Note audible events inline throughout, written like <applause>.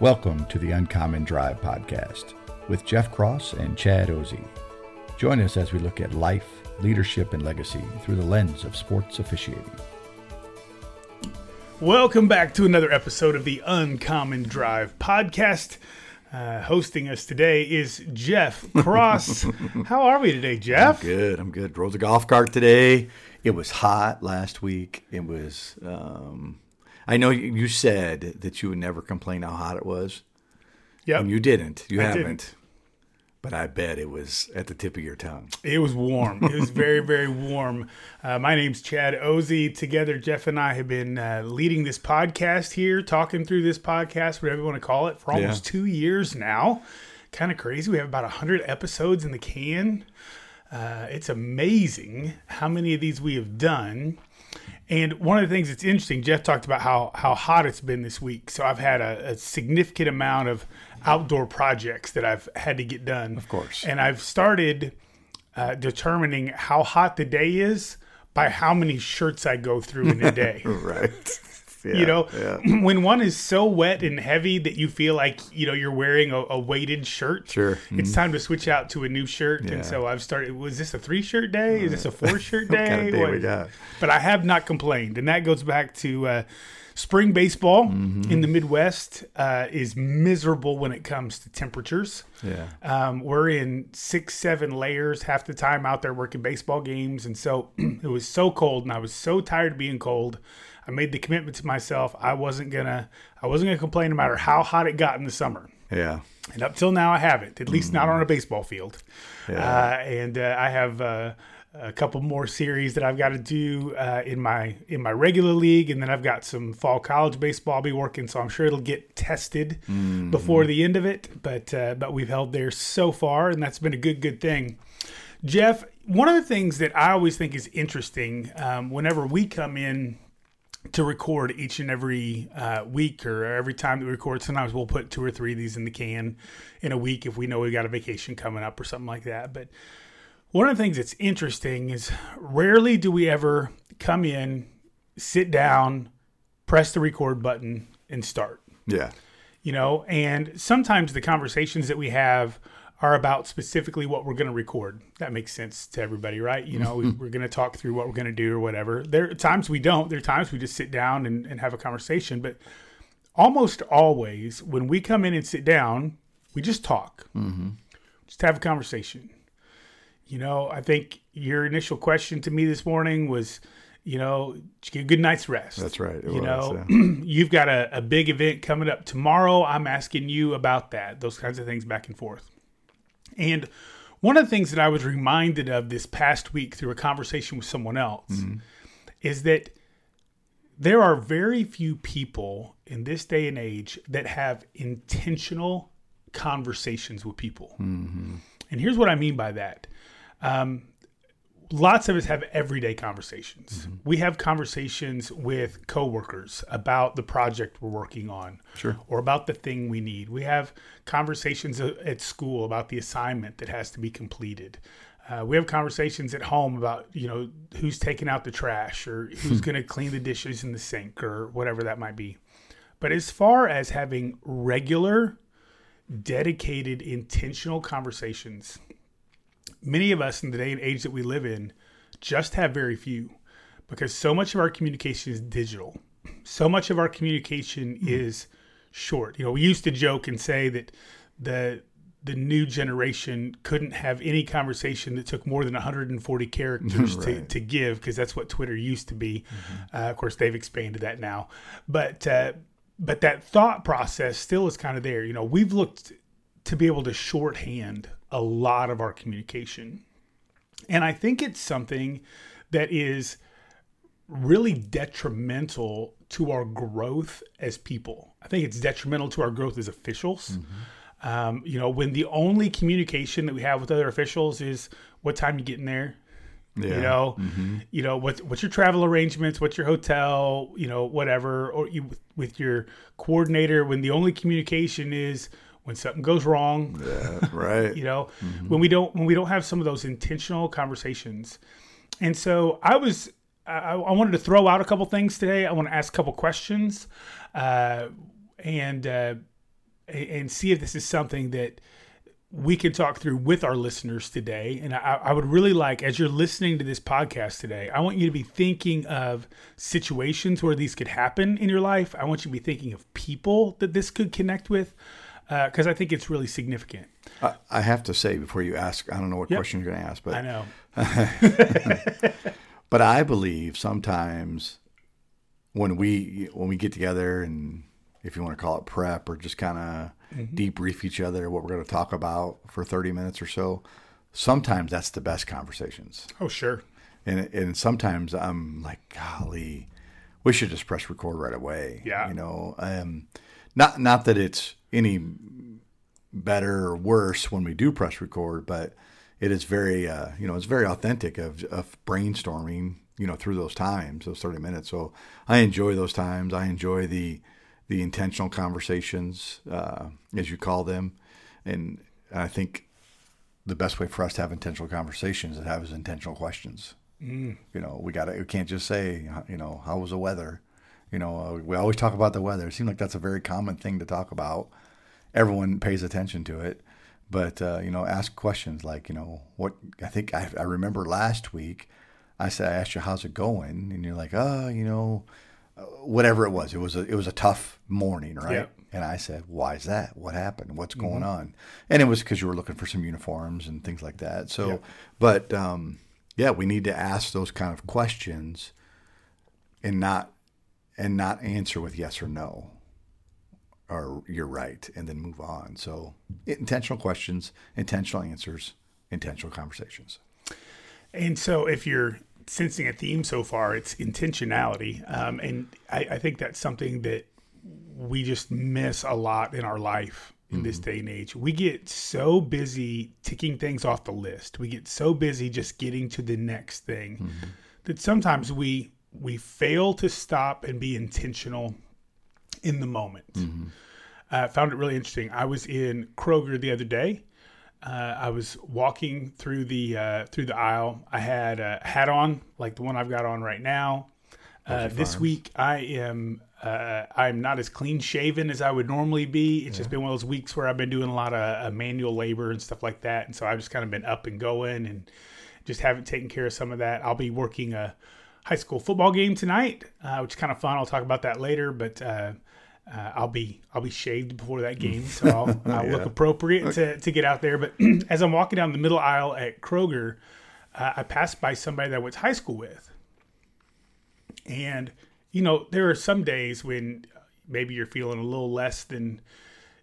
Welcome to the Uncommon Drive podcast with Jeff Cross and Chad Ozy. Join us as we look at life, leadership, and legacy through the lens of sports officiating. Welcome back to another episode of the Uncommon Drive podcast. Uh, hosting us today is Jeff <laughs> Cross. How are we today, Jeff? I'm good. I'm good. Drove the golf cart today. It was hot last week. It was. Um, I know you said that you would never complain how hot it was. Yeah, And you didn't. You I haven't. didn't. But I bet it was at the tip of your tongue. It was warm. It was very, very warm. Uh, my name's Chad Ozy. Together, Jeff and I have been uh, leading this podcast here, talking through this podcast, whatever you want to call it, for almost Yeah. two years now. Kind of crazy. We have about 100 episodes in the can. Uh, it's amazing how many of these we have done. And one of the things that's interesting, Jeff talked about how how hot it's been this week. So I've had a, a significant amount of outdoor projects that I've had to get done. Of course. And I've started uh, determining how hot the day is by how many shirts I go through in a day. <laughs> Right. You know, <clears throat> when one is so wet and heavy that you feel like you know you're wearing a, a weighted shirt. Sure. It's time to switch out to a new shirt, Yeah. and so I've started. Was this a three shirt day? Is this a four <laughs> shirt day? Kind of day What- we got? But I have not complained, and that goes back to uh, spring baseball Mm-hmm. in the Midwest uh, is miserable when it comes to temperatures. Yeah. Um, we're in six, seven layers half the time out there working baseball games. And so <clears throat> it was so cold and I was so tired of being cold. I made the commitment to myself. I wasn't gonna, I wasn't gonna complain no matter how hot it got in the summer. Yeah. And up till now, I haven't, at least not on a baseball field. Yeah. Uh, and uh, I have uh, a couple more series that I've got to do uh, in my in my regular league, and then I've got some fall college baseball I'll be working. So I'm sure it'll get tested before the end of it. But uh, but we've held there so far, and that's been a good good thing. Jeff, one of the things that I always think is interesting um, whenever we come in to record each and every uh, week or every time that we record. Sometimes we'll put two or three of these in the can in a week if we know we've got a vacation coming up or something like that. But one of the things that's interesting is rarely do we ever come in, sit down, press the record button, and start Yeah. you know and sometimes the conversations that we have are about specifically what we're going to record. That makes sense to everybody right? You know we, mm-hmm. we're going to talk through what we're going to do or whatever. There are times we don't. There are times we just sit down and, and have a conversation but almost always when we come in and sit down we just talk. Mm-hmm. Just have a conversation. You know i think your initial question to me this morning was you know get a good night's rest? That's right, you was, know yeah. <clears throat> you've got a, a big event coming up tomorrow. I'm asking you about that, those kinds of things back and forth. And one of the things that I was reminded of this past week through a conversation with someone else mm-hmm. is that there are very few people in this day and age that have intentional conversations with people. Mm-hmm. And here's what I mean by that um, lots of us have everyday conversations. We have conversations with coworkers about the project we're working on, Sure. or about the thing we need. We have conversations at school about the assignment that has to be completed. Uh, we have conversations at home about you know who's taking out the trash or who's going to clean the dishes in the sink or whatever that might be. But as far as having regular, dedicated, intentional conversations, many of us in the day and age that we live in just have very few because so much of our communication is digital. So much of our communication is short. You know, we used to joke and say that the the new generation couldn't have any conversation that took more than 140 characters to, to give because that's what Twitter used to be. Uh, of course, they've expanded that now, but uh, but that thought process still is kind of there. You know, we've looked to be able to shorthand a lot of our communication. And I think it's something that is really detrimental to our growth as people. I think it's detrimental to our growth as officials. Um, you know, when the only communication that we have with other officials is what time you getting there, Yeah. you know, you know what what's your travel arrangements, what's your hotel, you know, whatever, or you with your coordinator. When the only communication is when something goes wrong, Yeah, right. <laughs> you know when we don't when we don't have some of those intentional conversations and so i was i, I wanted to throw out a couple things today i want to ask a couple questions uh, and uh, and see if this is something that we can talk through with our listeners today. And I, I would really like, as you're listening to this podcast today, I want you to be thinking of situations where these could happen in your life. I want you to be thinking of people that this could connect with, because I think it's really significant. I, I have to say before you ask, I don't know what Yep. question you're going to ask, but I know. <laughs> but I believe sometimes when we when we get together and if you want to call it prep or just kind of debrief each other what we're going to talk about for 30 minutes or so, sometimes that's the best conversations. Oh, sure. And and sometimes I'm like, golly, we should just press record right away. Yeah. you know, um, not not that it's any better or worse when we do press record, but it is very, uh, you know, it's very authentic of, of brainstorming, you know, through those times, those 30 minutes. So I enjoy those times. I enjoy the, the intentional conversations, uh, as you call them. And I think the best way for us to have intentional conversations is to have is intentional questions. You know, we got to, we can't just say, you know, how was the weather? You know, uh, we always talk about the weather. It seems like that's a very common thing to talk about everyone pays attention to it. But uh, you know, ask questions like, you know, what I think I, I remember last week, I said I asked you how's it going, and you're like, oh, you know, uh, whatever it was. It was a it was a tough morning, right? Yep. And I said, why is that? What happened? What's going on? And it was because you were looking for some uniforms and things like that. So, Yep. but um, yeah, we need to ask those kind of questions, and not and not answer with yes or no or you're right, and then move on. So intentional questions, intentional answers, intentional conversations. And so, if you're sensing a theme so far, it's intentionality. Um, and I, I think that's something that we just miss a lot in our life in this day and age. We get so busy ticking things off the list. We get so busy just getting to the next thing that sometimes we we fail to stop and be intentional in the moment. I found it really interesting. I was in Kroger the other day. Uh, I was walking through the uh, through the aisle. I had a hat on, like the one I've got on right now. Uh, this week, I am uh, I'm not as clean shaven as I would normally be. It's just been one of those weeks where I've been doing a lot of uh, manual labor and stuff like that, and so I've just kind of been up and going and just haven't taken care of some of that. I'll be working a high school football game tonight, uh, which is kind of fun. I'll talk about that later, but. Uh, uh, I'll be I'll be shaved before that game, so I'll, <laughs> I'll look appropriate to, to get out there. But <clears throat> as I'm walking down the middle aisle at Kroger, uh, I passed by somebody that I went to high school with, and you know there are some days when maybe you're feeling a little less than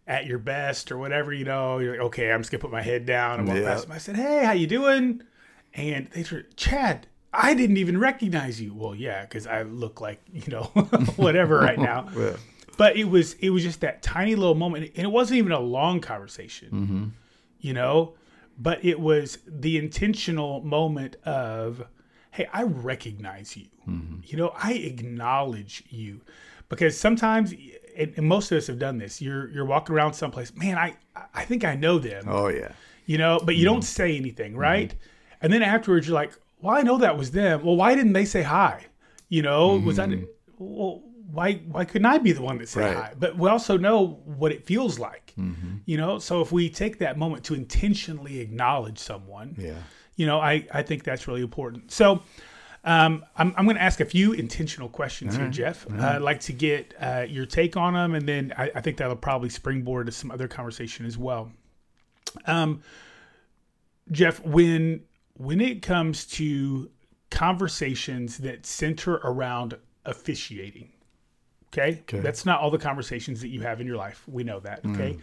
at your best or whatever. You know, you're like, okay, I'm just gonna put my head down and walk Yeah. past them. I said, hey, how you doing? And they said, Chad. I didn't even recognize you. Well, yeah, because I look like you know <laughs> whatever right now. <laughs> Yeah. but it was it was just that tiny little moment and it wasn't even a long conversation mm-hmm. you know? But it was the intentional moment of hey i recognize you. Mm-hmm. You know i acknowledge you. Because sometimes and, and most of us have done this you're you're walking around someplace man i i think i know them. Oh yeah. you know but you don't mm-hmm. say anything right? And then afterwards you're like well i know that was them. Well why didn't they say hi? You know was that well why why couldn't i be the one that said Right. hi? But we also know what it feels like you know? So if we take that moment to intentionally acknowledge someone Yeah. you know i i think that's really important. So um, I'm, I'm going to ask a few intentional questions here, Jeff. Uh, I'd like to get uh, your take on them, and then I, I think that'll probably springboard to some other conversation as well. Um, Jeff, when when it comes to conversations that center around officiating, okay? Okay. that's not all the conversations that you have in your life. We know that, okay?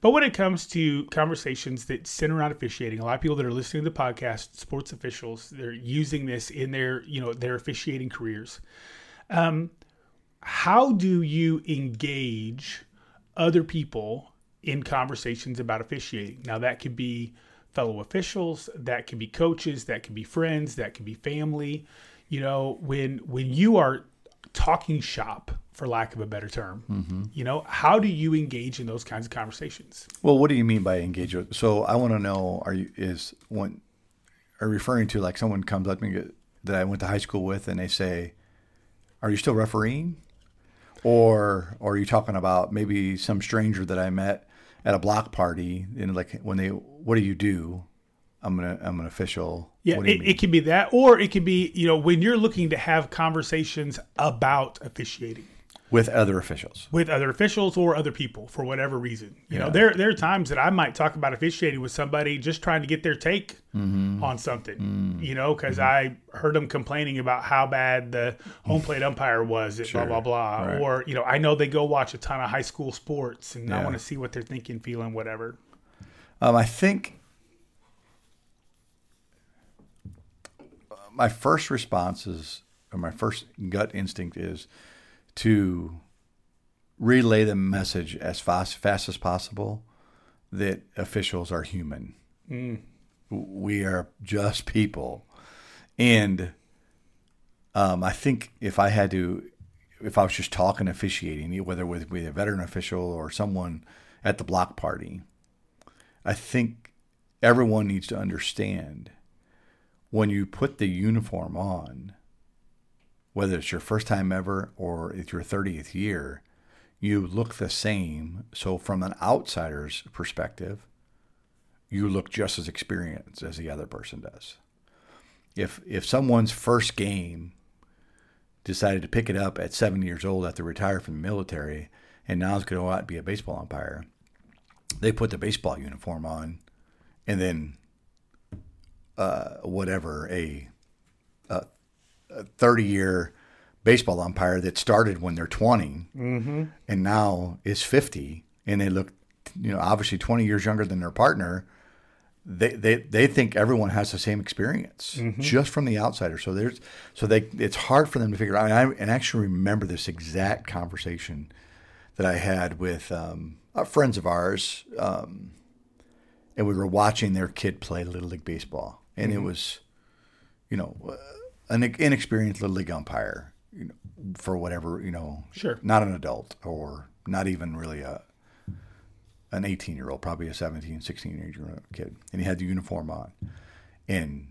But when it comes to conversations that center around officiating, a lot of people that are listening to the podcast, sports officials, they're using this in their, you know, their officiating careers. Um, how do you engage other people in conversations about officiating? Now that could be fellow officials, that can be coaches, that can be friends, that can be family. You know, when when you are talking shop, for lack of a better term, mm-hmm. you know, how do you engage in those kinds of conversations? Well, what do you mean by engage? With? So I want to know: Are you is one are referring to like someone comes up to me that I went to high school with, and they say, "Are you still refereeing?" Or, or are you talking about maybe some stranger that I met at a block party and like when they, what do you do? I'm gonna I'm an official. Yeah, it, it can be that, or it can be you know when you're looking to have conversations about officiating with other officials, with other officials or other people for whatever reason. You yeah. know, there there are times that I might talk about officiating with somebody just trying to get their take mm-hmm. on something. Mm-hmm. You know, because mm-hmm. I heard them complaining about how bad the home plate umpire was at sure. blah blah blah, right. or you know, I know they go watch a ton of high school sports and yeah. I want to see what they're thinking, feeling, whatever. Um, I think my first response is, or my first gut instinct is to relay the message as fast, fast as possible that officials are human. Mm. We are just people. And um, I think if I had to, if I was just talking officiating, whether with, with a veteran official or someone at the block party, I think everyone needs to understand when you put the uniform on, whether it's your first time ever or it's your 30th year, you look the same. So, from an outsider's perspective, you look just as experienced as the other person does. If if someone's first game decided to pick it up at seven years old after retire from the military and now is going to go out and be a baseball umpire, they put the baseball uniform on and then uh, whatever a a 30 year baseball umpire that started when they're 20 mm-hmm. and now is 50 and they look you know obviously 20 years younger than their partner they they, they think everyone has the same experience mm-hmm. just from the outsider so there's so they it's hard for them to figure out and I and actually remember this exact conversation that I had with um, uh, friends of ours um, and we were watching their kid play little league baseball. And mm-hmm. it was you know uh, an inexperienced little league umpire you know, for whatever you know, sure, not an adult or not even really a an 18 year old, probably a 17, 16 year old kid, and he had the uniform on, and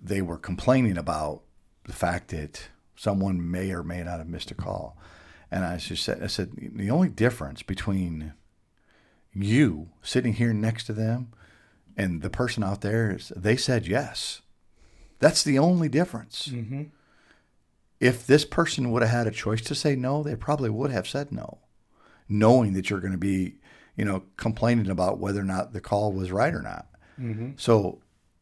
they were complaining about the fact that someone may or may not have missed a call, and I just said, I said the only difference between you sitting here next to them and the person out there is they said yes. That's the only difference. Mm-hmm if this person would have had a choice to say no, they probably would have said no, knowing that you're going to be, you know, complaining about whether or not the call was right or not. Mm-hmm. So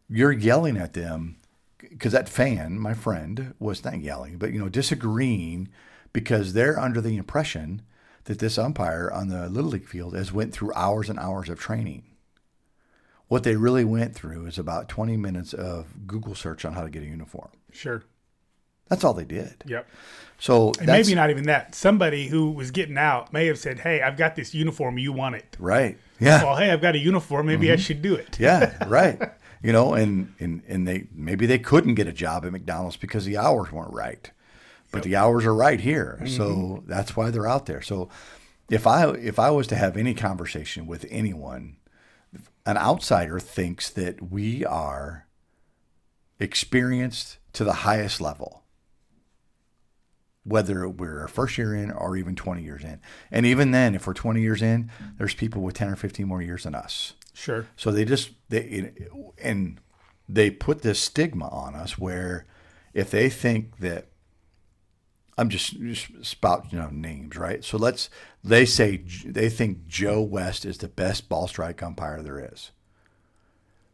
you're yelling at them because that fan, my friend, was not yelling, but you know, disagreeing because they're under the impression that this umpire on the little league field has went through hours and hours of training. What they really went through is about 20 minutes of Google search on how to get a uniform. Sure. That's all they did. Yep. So maybe not even that. Somebody who was getting out may have said, "Hey, I've got this uniform. You want it?" Right. Yeah. Well, hey, I've got a uniform. Maybe mm-hmm. I should do it. yeah. <laughs> Right. You know, and and and they maybe they couldn't get a job at McDonald's because the hours weren't right, but yep. the hours are right here. Mm-hmm. So that's why they're out there. So if I if I was to have any conversation with anyone, an outsider thinks that we are experienced to the highest level whether we're a first year in or even 20 years in. And even then, if we're 20 years in, there's people with 10 or 15 more years than us. Sure. So they just, they, and they put this stigma on us where if they think that, I'm just, just spout, you know, names, right? So let's, they say, they think Joe West is the best ball strike umpire there is.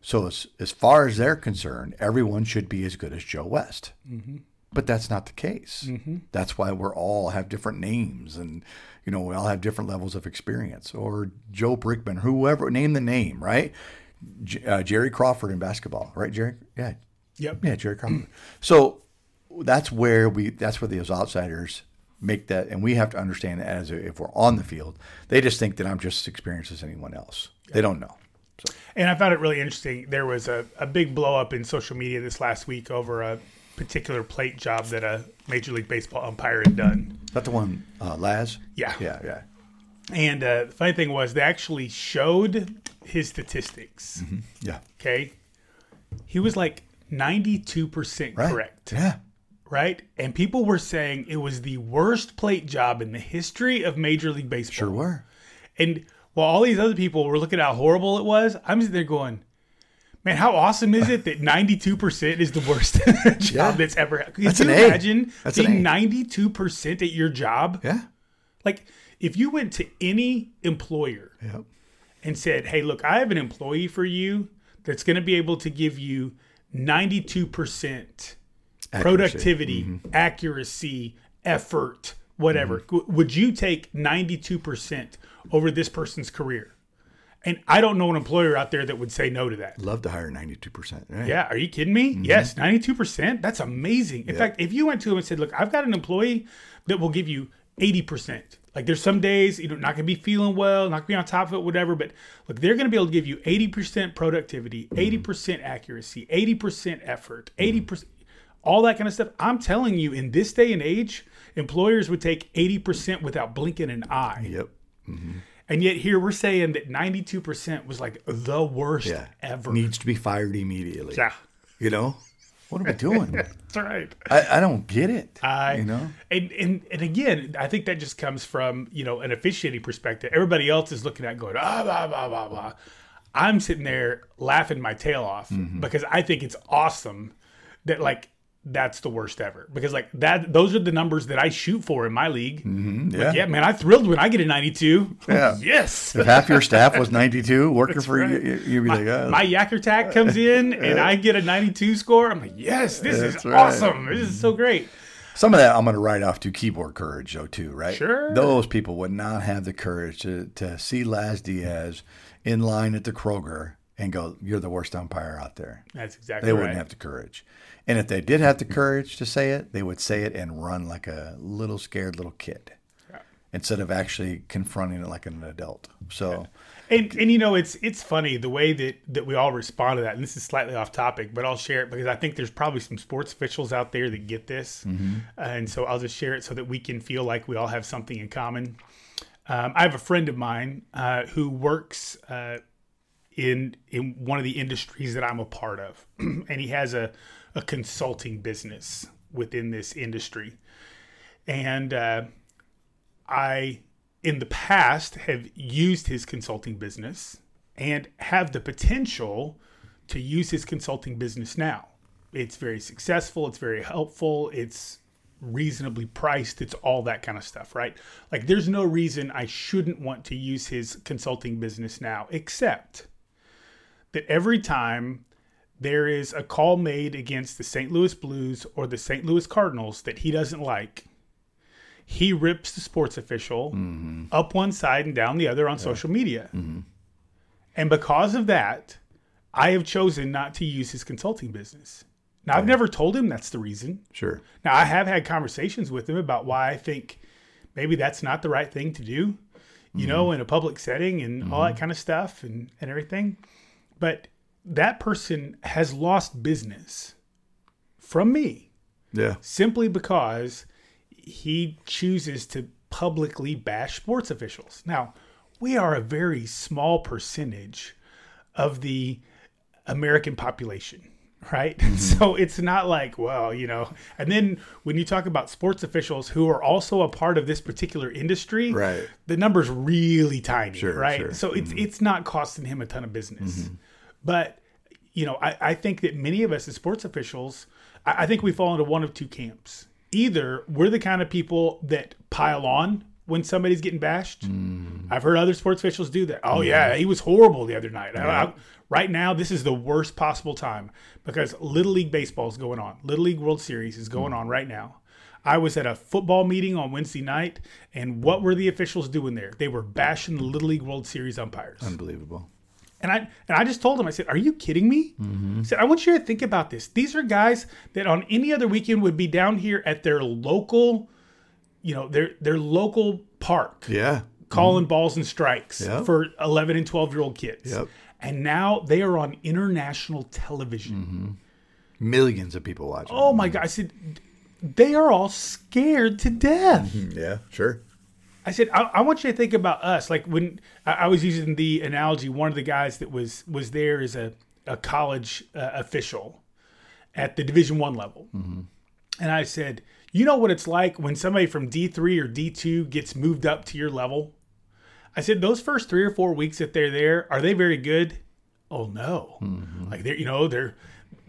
So as, as far as they're concerned, everyone should be as good as Joe West. Mm-hmm But that's not the case. That's why we're all have different names and, you know, we all have different levels of experience. Or Joe Brinkman, whoever, name the name, right? J- uh, Jerry Crawford in basketball, right, Jerry? Yeah. Yep. Yeah, Jerry Crawford. so that's where we, that's where those outsiders make that, and we have to understand that as a, if we're on the field, they just think that I'm just as experienced as anyone else. They don't know. So, And I found it really interesting. There was a, a big blow up in social media this last week over a particular plate job that a Major League Baseball umpire had done. is that the one, uh, Laz? Yeah. Yeah, yeah. And uh, the funny thing was, they actually showed his statistics. Yeah. Okay. He was like 92% Right. correct. Yeah. Right. And people were saying it was the worst plate job in the history of Major League Baseball. Sure were. And while all these other people were looking at how horrible it was, I'm sitting there going, man, how awesome is it that 92% is the worst <laughs> job Yeah. that's ever happened? Can That's you an A. imagine That's being A. 92% at your job? Yeah. Like, if you went to any employer Yep. and said, hey, look, I have an employee for you that's going to be able to give you 92% productivity, Mm-hmm. accuracy, effort, whatever. Mm-hmm. Would you take 92% over this person's career? And I don't know an employer out there that would say no to that. Love to hire 92%. Right? Yeah, are you kidding me? Mm-hmm. Yes, 92%. That's amazing. In fact, if you went to him and said, "Look, I've got an employee that will give you 80%." Like there's some days you're not going to be feeling well, not to be on top of it, whatever, but look, they're going to be able to give you 80% productivity, 80% accuracy, 80% effort, 80% all that kind of stuff. I'm telling you in this day and age, employers would take 80% without blinking an eye. Yep. And yet here we're saying that 92% was like the worst Yeah. ever. Needs to be fired immediately. yeah. You know? What are we doing? <laughs> That's right. I, I don't get it. I, you know? and, and and again, I think that just comes from you know an officiating perspective. Everybody else is looking at going ah blah blah blah blah. I'm sitting there laughing my tail off Mm-hmm. because I think it's awesome that like that's the worst ever because like that those are the numbers that I shoot for in my league. Mm-hmm. Like, yeah, man, I thrilled when I get a 92. <laughs> Yeah. yes. If half your staff was 92 <laughs> working for right. you, you- you'd be like, oh. My yak attack comes in <laughs> and I get a 92 score. I'm like, yes, this is right. awesome. This is so great. Some of that I'm going to write off to keyboard courage, though, too, right? Sure. Those people would not have the courage to, to see Laz Diaz in line at the Kroger and go, You're the worst umpire out there. That's exactly right. They right. wouldn't have the courage. And if they did have the courage to say it, they would say it and run like a little scared little kid instead of actually confronting it like an adult. So, And and you know it's it's funny the way that that we all respond to that. And this is slightly off topic, but I'll share it because I think there's probably some sports officials out there that get this, and so I'll just share it so that we can feel like we all have something in common. Um, I have a friend of mine uh, who works uh, in in one of the industries that I'm a part of, <clears throat> and he has a a consulting business within this industry, and uh, I in the past have used his consulting business and have the potential to use his consulting business now. It's very successful, it's very helpful, it's reasonably priced, it's all that kind of stuff, right? Like there's no reason I shouldn't want to use his consulting business now except that every time there is a call made against the St. Louis Blues or the St. Louis Cardinals that he doesn't like, he rips the sports official mm-hmm. up one side and down the other on social media. Mm-hmm. And because of that, I have chosen not to use his consulting business. Now, I've never told him that's the reason. sure. Now, I have had conversations with him about why I think maybe that's not the right thing to do, you know, mm-hmm. in a public setting and all that kind of stuff and, and everything. But that person has lost business from me Yeah. simply because he chooses to publicly bash sports officials. Now, we are a very small percentage of the American population, right? <laughs> Mm-hmm. So it's not like, well, you know, and then when you talk about sports officials who are also a part of this particular industry, Right. the number's really tiny, Sure, right? sure. So it's mm-hmm. it's not costing him a ton of business. Mm-hmm. But you know, I, I think that many of us as sports officials, I, I think we fall into one of two camps. Either we're the kind of people that pile on when somebody's getting bashed, mm. I've heard other sports officials do that. Oh yeah, he was horrible the other night. I- I- right now, this is the worst possible time because Little League baseball is going on. Little League World Series is going hmm. on right now. I was at a football meeting on Wednesday night, and what were the officials doing there? They were bashing the Little League World Series umpires. Unbelievable. And I and I just told him, I said, "Are you kidding me?" I said, "I want you to think about this. These are guys that on any other weekend would be down here at their local, you know, their their local park, Yeah. calling mm-hmm. balls and strikes Yep. for eleven and twelve year old kids. Yep. And now they are on international television. Mm-hmm. Millions of people watching. Oh my god! I said, they are all scared to death. Yeah, sure. I said, I, I want you to think about us. Like when I, I was using the analogy, one of the guys that was was there is a a college uh, official at the Division One level, and I said, you know what it's like when somebody from D three or D two gets moved up to your level. I said, those first three or four weeks that they're there, are they very good? Oh no, like they're you know they're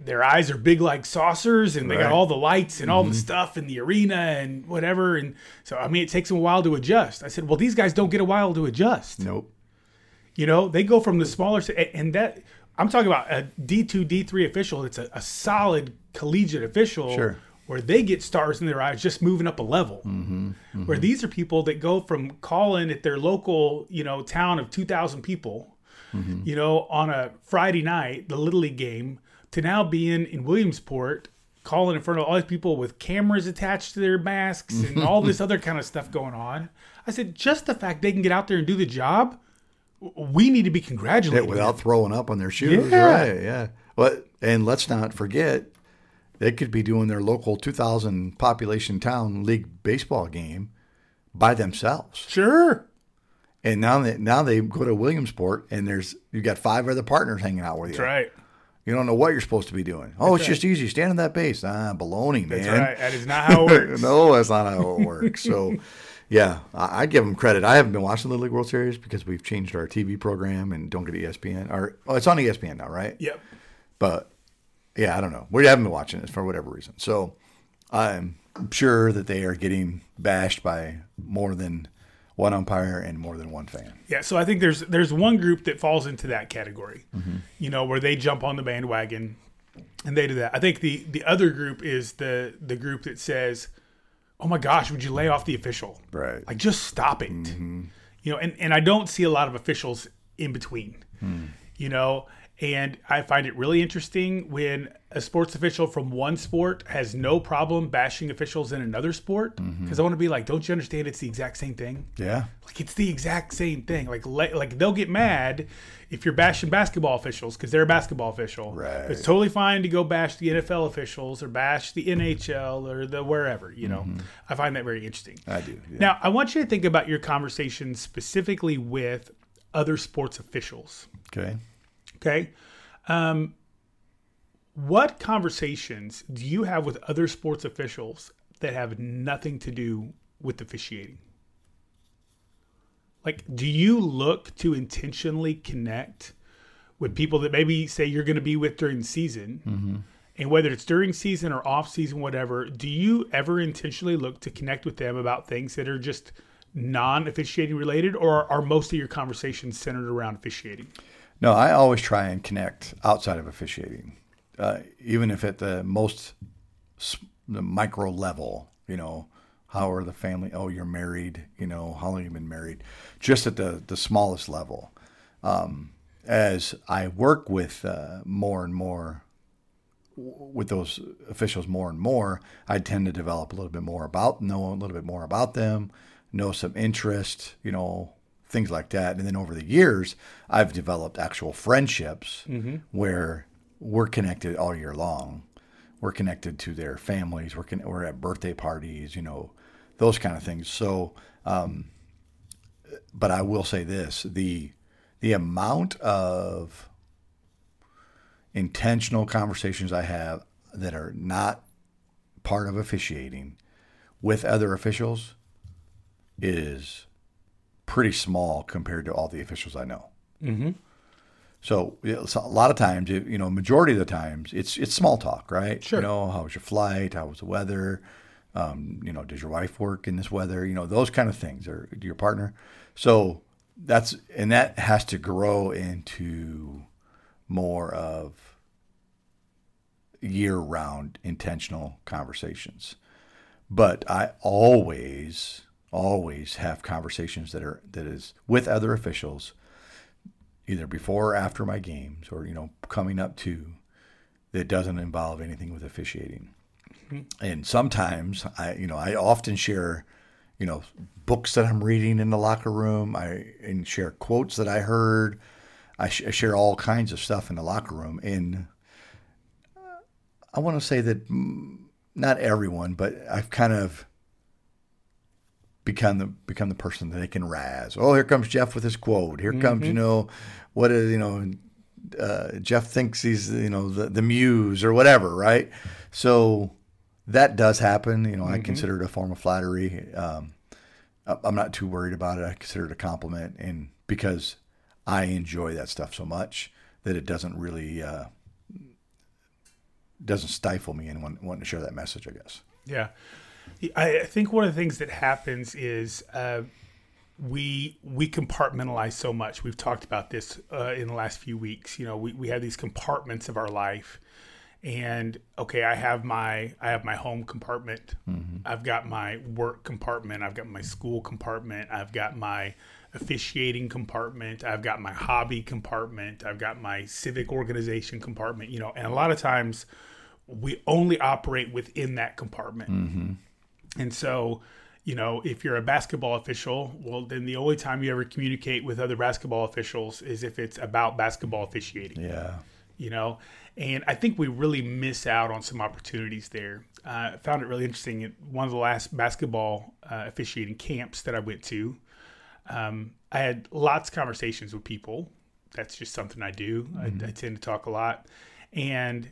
their eyes are big like saucers and they got all the lights and all the mm-hmm. stuff in the arena and whatever. And so i mean it takes them a while to adjust. I said well these guys don't get a while to adjust. Nope. you know they go from the smaller and that i'm talking about a d2 d3 official it's a, a solid collegiate official Sure. where they get stars in their eyes just moving up a level. Mm-hmm. Mm-hmm. Where these are people that go from calling at their local you know town of 2000 people you know on a friday night the little league game to now being in williamsport calling in front of all these people with cameras attached to their masks and all this <laughs> other kind of stuff going on i said just the fact they can get out there and do the job we need to be congratulated without throwing up on their shoes. Yeah. Right. Yeah. But and let's not forget, they could be doing their local 2,000 population town league baseball game by themselves. sure And now they now they go to Williamsport and there's you've got five other partners hanging out with you. that's right You don't know what you're supposed to be doing. Oh, it's just easy. Stand on that base. Ah, baloney, man. that's right that is not how it works <laughs> no, that's not how it works. So, <laughs> yeah, I, I give them credit. I haven't been watching the League World Series because we've changed our TV program and don't get ESPN. Or oh, it's on ESPN now, right? yep But yeah, I don't know. We haven't been watching it for whatever reason. So I'm sure that they are getting bashed by more than one umpire and more than one fan. Yeah, so I think there's there's one group that falls into that category, Mm-hmm. you know, where they jump on the bandwagon and they do that. I think the the other group is the the group that says, "Oh my gosh, would you lay off the official? Right. Mm-hmm. Like just stop it." You know, and and I don't see a lot of officials in between. Hmm. You know, and I find it really interesting when a sports official from one sport has no problem bashing officials in another sport because Mm-hmm. I want to be like, "Don't you understand it's the exact same thing?" Yeah. Like it's the exact same thing. Like like, like they'll get mad if you're bashing basketball officials because they're a basketball official. Right. It's totally fine to go bash the NFL officials or bash the NHL or the wherever. You know, I find that very interesting. Mm-hmm. I do. Yeah. Now I want you to think about your conversation specifically with other sports officials. Okay. Okay. Um, what conversations do you have with other sports officials that have nothing to do with officiating? Like, do you look to intentionally connect with people that maybe say you're going to be with during the season? And whether it's during season or off season, whatever, do you ever intentionally look to connect with them about things that are just non officiating related, or are most of your conversations centered around officiating? No, I always try and connect outside of officiating, uh, even if at the most the micro level. You know, how are the family? Oh, you're married. You know, how long have you been married? Just at the the smallest level. Um, as I work with uh, more and more with those officials more and more, I tend to develop a little bit more about know a little bit more about them, know some interest, you know, things like that. And then over the years, I've developed actual friendships where we're connected all year long. We're connected to their families. We're con- we're at birthday parties, you know, those kind of things. So, um, but I will say this: the the amount of intentional conversations I have that are not part of officiating with other officials is pretty small compared to all the officials I know. Mm-hmm. So, a lot of times, you know, majority of the times, it's it's small talk, right? Sure. You know, how was your flight? How was the weather? Um, you know, does your wife work in this weather? You know, those kind of things, or your partner. So that's and that has to grow into more of year-round intentional conversations. But I always always have conversations that are that is with other officials either before or after my games or you know coming up to that doesn't involve anything with officiating. Mm-hmm. And sometimes I you know I often share you know books that I'm reading in the locker room. I and share quotes that I heard. I, sh- I share all kinds of stuff in the locker room, and I want to say that not everyone, but I've kind of become the become the person that they can razz. Oh, here comes Jeff with his quote. Here mm-hmm. comes you know what is you know uh, Jeff thinks he's you know the the muse or whatever, right? So that does happen. You know, mm-hmm. I consider it a form of flattery. Um, I'm not too worried about it. I consider it a compliment, and because I enjoy that stuff so much that it doesn't really uh, doesn't stifle me in wanting to share that message. I guess. Yeah, I think one of the things that happens is uh, we we compartmentalize so much. We've talked about this uh, in the last few weeks. You know, we we have these compartments of our life and okay i have my i have my home compartment mm-hmm. i've got my work compartment i've got my school compartment i've got my officiating compartment i've got my hobby compartment i've got my civic organization compartment you know and a lot of times we only operate within that compartment mm-hmm. And so you know if you're a basketball official well then the only time you ever communicate with other basketball officials is if it's about basketball officiating yeah you know and I think we really miss out on some opportunities there. Uh, found it really interesting. At one of the last basketball uh, officiating camps that I went to, um, I had lots of conversations with people. That's just something I do. Mm-hmm. I, I, tend to talk a lot. And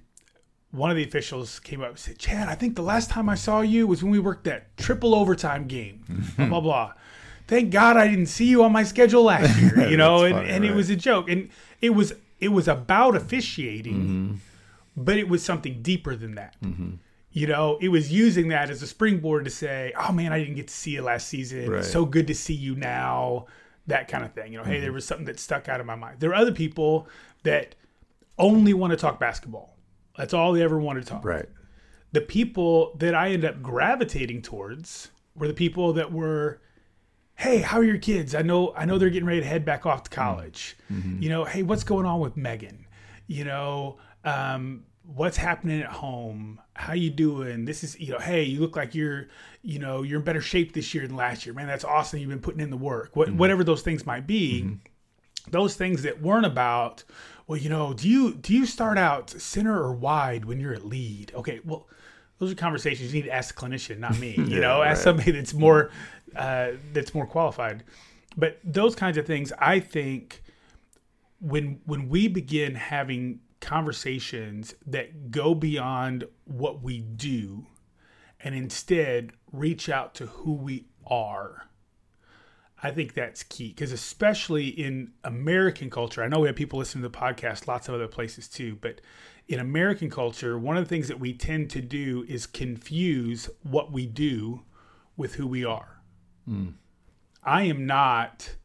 one of the officials came up and said, Chad, I think the last time I saw you was when we worked that triple overtime game, <laughs> blah, blah, blah. Thank God I didn't see you on my schedule last <laughs> year, you know, and, funny, and right? it was a joke. And it was it was about officiating, mm-hmm. but it was something deeper than that. Mm-hmm. You know, it was using that as a springboard to say, "Oh man, I didn't get to see you last season. Right. so good to see you now." That kind of thing. You know, mm-hmm. hey, there was something that stuck out of my mind. There are other people that only want to talk basketball. That's all they ever want to talk. Right. The people that I end up gravitating towards were the people that were hey, how are your kids? I know I know they're getting ready to head back off to college. Mm-hmm. You know, hey, what's going on with Megan? You know, um, what's happening at home? How you doing? This is, you know, hey, you look like you're, you know, you're in better shape this year than last year. Man, that's awesome. You've been putting in the work. What, mm-hmm. Whatever those things might be, mm-hmm. those things that weren't about, well, you know, do you do you start out center or wide when you're at lead? Okay, well, those are conversations you need to ask the clinician, not me. <laughs> You yeah, know, right. ask somebody that's more uh, that's more qualified. But those kinds of things, I think, when when we begin having conversations that go beyond what we do, and instead reach out to who we are. I think that's key because, especially in American culture, I know we have people listening to the podcast, lots of other places too, but in American culture, one of the things that we tend to do is confuse what we do with who we are. Mm. I am not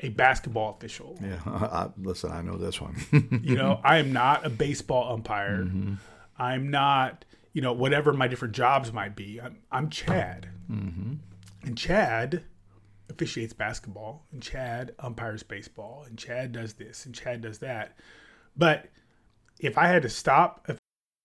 a basketball official. Yeah, <laughs> I, listen, I know this one. <laughs> you know, I am not a baseball umpire. Mm-hmm. I'm not, you know, whatever my different jobs might be. I'm, I'm Chad, mm-hmm. and Chad officiates basketball, and Chad umpires baseball, and Chad does this, and Chad does that. But if I had to stop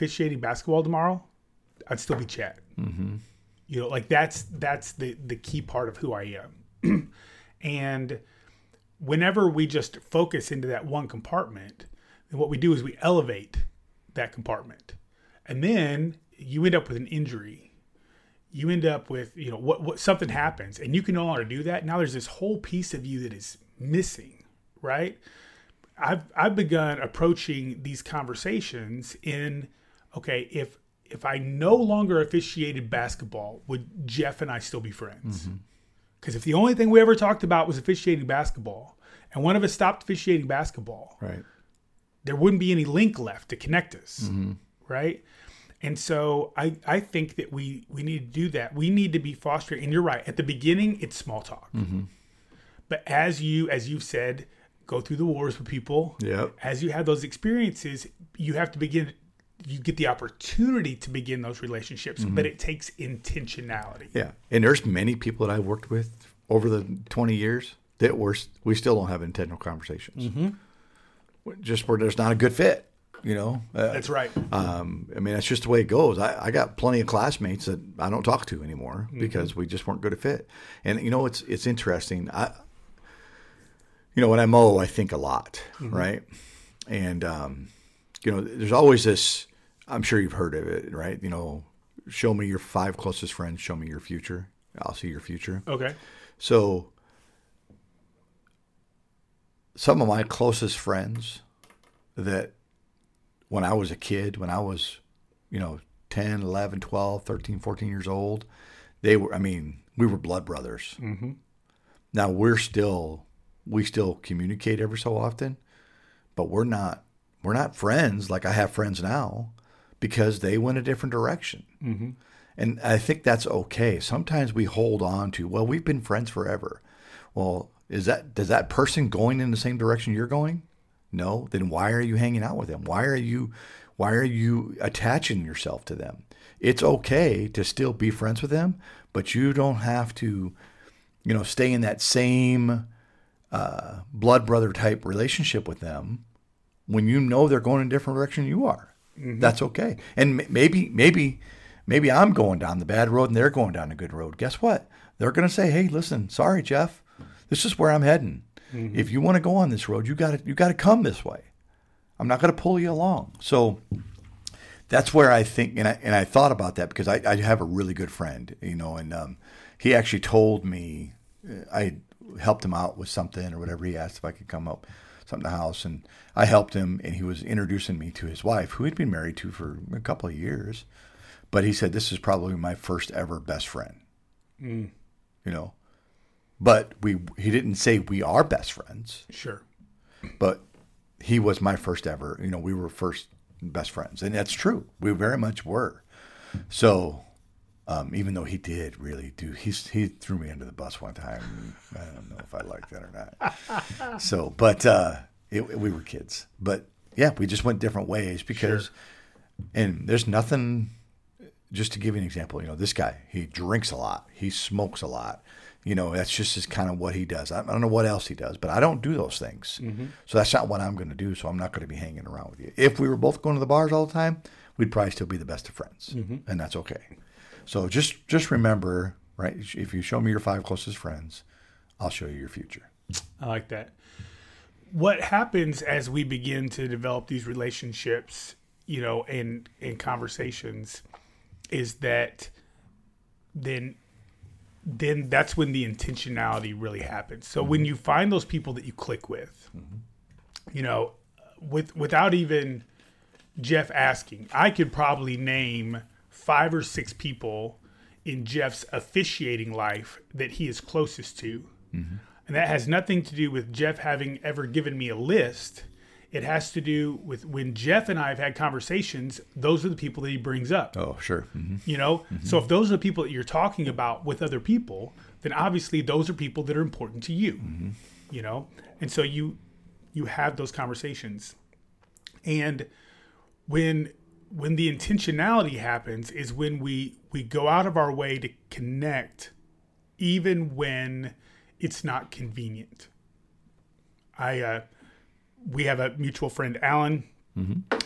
officiating basketball tomorrow, I'd still be Chad. Mm-hmm. You know, like that's that's the the key part of who I am. <clears throat> and whenever we just focus into that one compartment, then what we do is we elevate that compartment, and then you end up with an injury. You end up with you know what what something happens, and you can no longer do that. Now there's this whole piece of you that is missing, right? I've I've begun approaching these conversations in okay, if if I no longer officiated basketball, would Jeff and I still be friends? Mm-hmm. Because if the only thing we ever talked about was officiating basketball, and one of us stopped officiating basketball, Right. there wouldn't be any link left to connect us, mm-hmm. right? And so I, I think that we we need to do that. We need to be fostering. And you're right. At the beginning, it's small talk. Mm-hmm. But as you as you've said, go through the wars with people. Yep. As you have those experiences, you have to begin. You get the opportunity to begin those relationships, but it takes intentionality. Yeah. And there's many people that I've worked with over the 20 years that we're, we still don't have intentional conversations. Mm-hmm. Just where there's not a good fit, you know? Uh, That's right. Um, I mean, that's just the way it goes. I, I got plenty of classmates that I don't talk to anymore because we just weren't good at fit. And you know, it's it's interesting. I, you know, when I mow, I think a lot, right? And um, you know, there's always this. I'm sure you've heard of it, right? You know, show me your five closest friends. Show me your future. I'll see your future. Okay. So, some of my closest friends that when I was a kid, when I was, you know, 10, 11, 12, 13, 14 years old, they were, I mean, we were blood brothers. Mm-hmm. Now we're still, we still communicate every so often, but we're not, we're not friends like I have friends now because they went a different direction. Mm-hmm. And I think that's okay. Sometimes we hold on to, well, we've been friends forever. Well, is that does that person going in the same direction you're going? No. Then why are you hanging out with them? Why are you why are you attaching yourself to them? It's okay to still be friends with them, but you don't have to, you know, stay in that same uh, blood brother type relationship with them when you know they're going in a different direction you are. That's okay. And maybe, maybe, maybe I'm going down the bad road and they're going down a good road. Guess what? They're going to say, "Hey, listen, sorry, Jeff, this is where I'm heading. If you want to go on this road, you got to you got to come this way. I'm not going to pull you along." So that's where I think, and I and I thought about that because I, I have a really good friend, you know, and um, he actually told me uh, I helped him out with something or whatever. He asked if I could come up something to the house, and I helped him, and he was introducing me to his wife, who he'd been married to for a couple of years, but he said this is probably my first ever best friend, mm. you know, but we he didn't say we are best friends Sure. but he was my first ever. You know, we were first best friends, and that's true. We very much were. So, um, even though he did really do, he he threw me under the bus one time. I don't know if I liked that or not. <laughs> so, but uh, it, we were kids. But yeah, we just went different ways because, and there's nothing. Just to give you an example, you know, this guy he drinks a lot, he smokes a lot. You know, that's just kind of what he does. I, I don't know what else he does, but I don't do those things. So that's not what I'm going to do. So I'm not going to be hanging around with you. If we were both going to the bars all the time, we'd probably still be the best of friends, and that's okay. So just just remember, right? If you show me your five closest friends, I'll show you your future. I like that. What happens as we begin to develop these relationships, you know, and in conversations, is that then then that's when the intentionality really happens. So when mm-hmm. you find those people that you click with, mm-hmm. you know, with without even Jeff asking, I could probably name five or six people in Jeff's officiating life that he is closest to. Mm-hmm. And that has nothing to do with Jeff having ever given me a list. It has to do with when Jeff and I have had conversations, those are the people that he brings up. Oh, sure. hmm You know? Mm-hmm. So if those are the people that you're talking about with other people, then obviously those are people that are important to you. Mm-hmm. You know? And so you you have those conversations. And when when the intentionality happens is when we we go out of our way to connect even when it's not convenient. I uh we have a mutual friend Alan.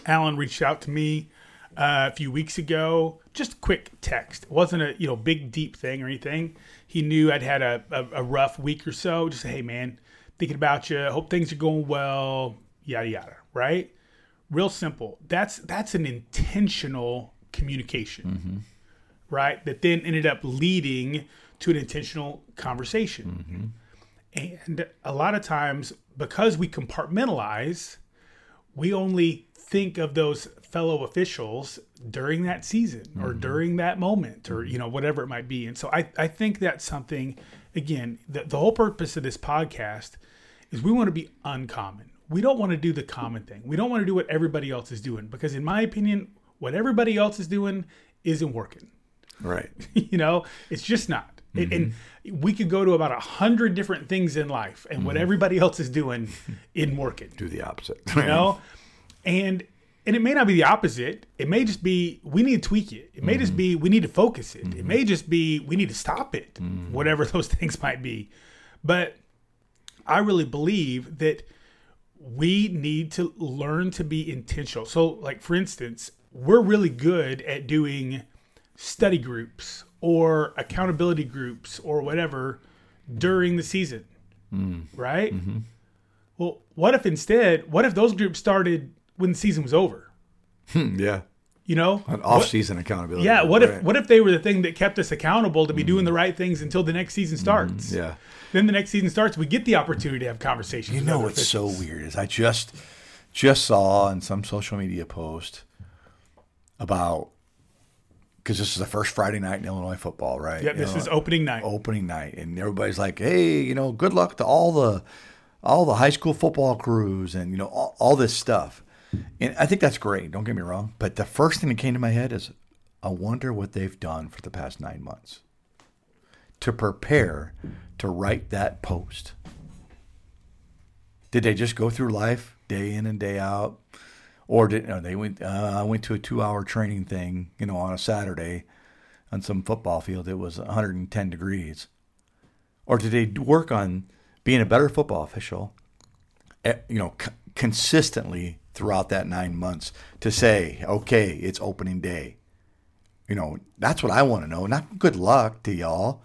Alan reached out to me uh, a few weeks ago. Just quick text. It wasn't a you know big deep thing or anything. He knew I'd had a, a, a rough week or so. Just hey man, thinking about you. Hope things are going well. Yada yada. Right? Real simple. That's that's an intentional communication, right? That then ended up leading to an intentional conversation. And a lot of times, because we compartmentalize, we only think of those fellow officials during that season or mm-hmm. during that moment or you know whatever it might be and so i, I think that's something again the, the whole purpose of this podcast is we want to be uncommon we don't want to do the common thing. We don't want to do what everybody else is doing because in my opinion what everybody else is doing isn't working. Right. <laughs> you know? It's just not. And, mm-hmm. and we could go to about a hundred different things in life and what mm-hmm. everybody else is doing isn't working. Do the opposite. you know? And and it may not be the opposite. It may just be we need to tweak it. It may just mm-hmm. be we need to focus it. It may just be we need to stop it whatever <laughs> those things might be. But i really believe that we need to learn to be intentional so like for instance we're really good at doing study groups or accountability groups or whatever during the season mm. right mm-hmm. well what if instead what if those groups started when the season was over hmm, yeah. you know An off-season accountability. yeah what Right. if what if they were the thing that kept us accountable to be doing the mm. right things until the next season mm-hmm. starts Yeah. Then the next season starts we get the opportunity to have conversations You know what's so weird is I just just saw in some social media post about because this is the first Friday night in Illinois football, right? yeah this know, is opening night opening night, and everybody's like, "Hey, you know, good luck to all the all the high school football crews, and you know, all, all this stuff." And I think that's great. Don't get me wrong, but the first thing that came to my head is, I wonder what they've done for the past nine months to prepare to write that post. Did they just go through life day in and day out, or did they went? Uh, I went to a two-hour training thing, you know, on a Saturday, on some football field. It was 110 degrees, or did they work on being a better football official? eh, You know, c- consistently throughout that nine months to say, okay, it's opening day. You know, that's what I want to know. Not good luck to y'all.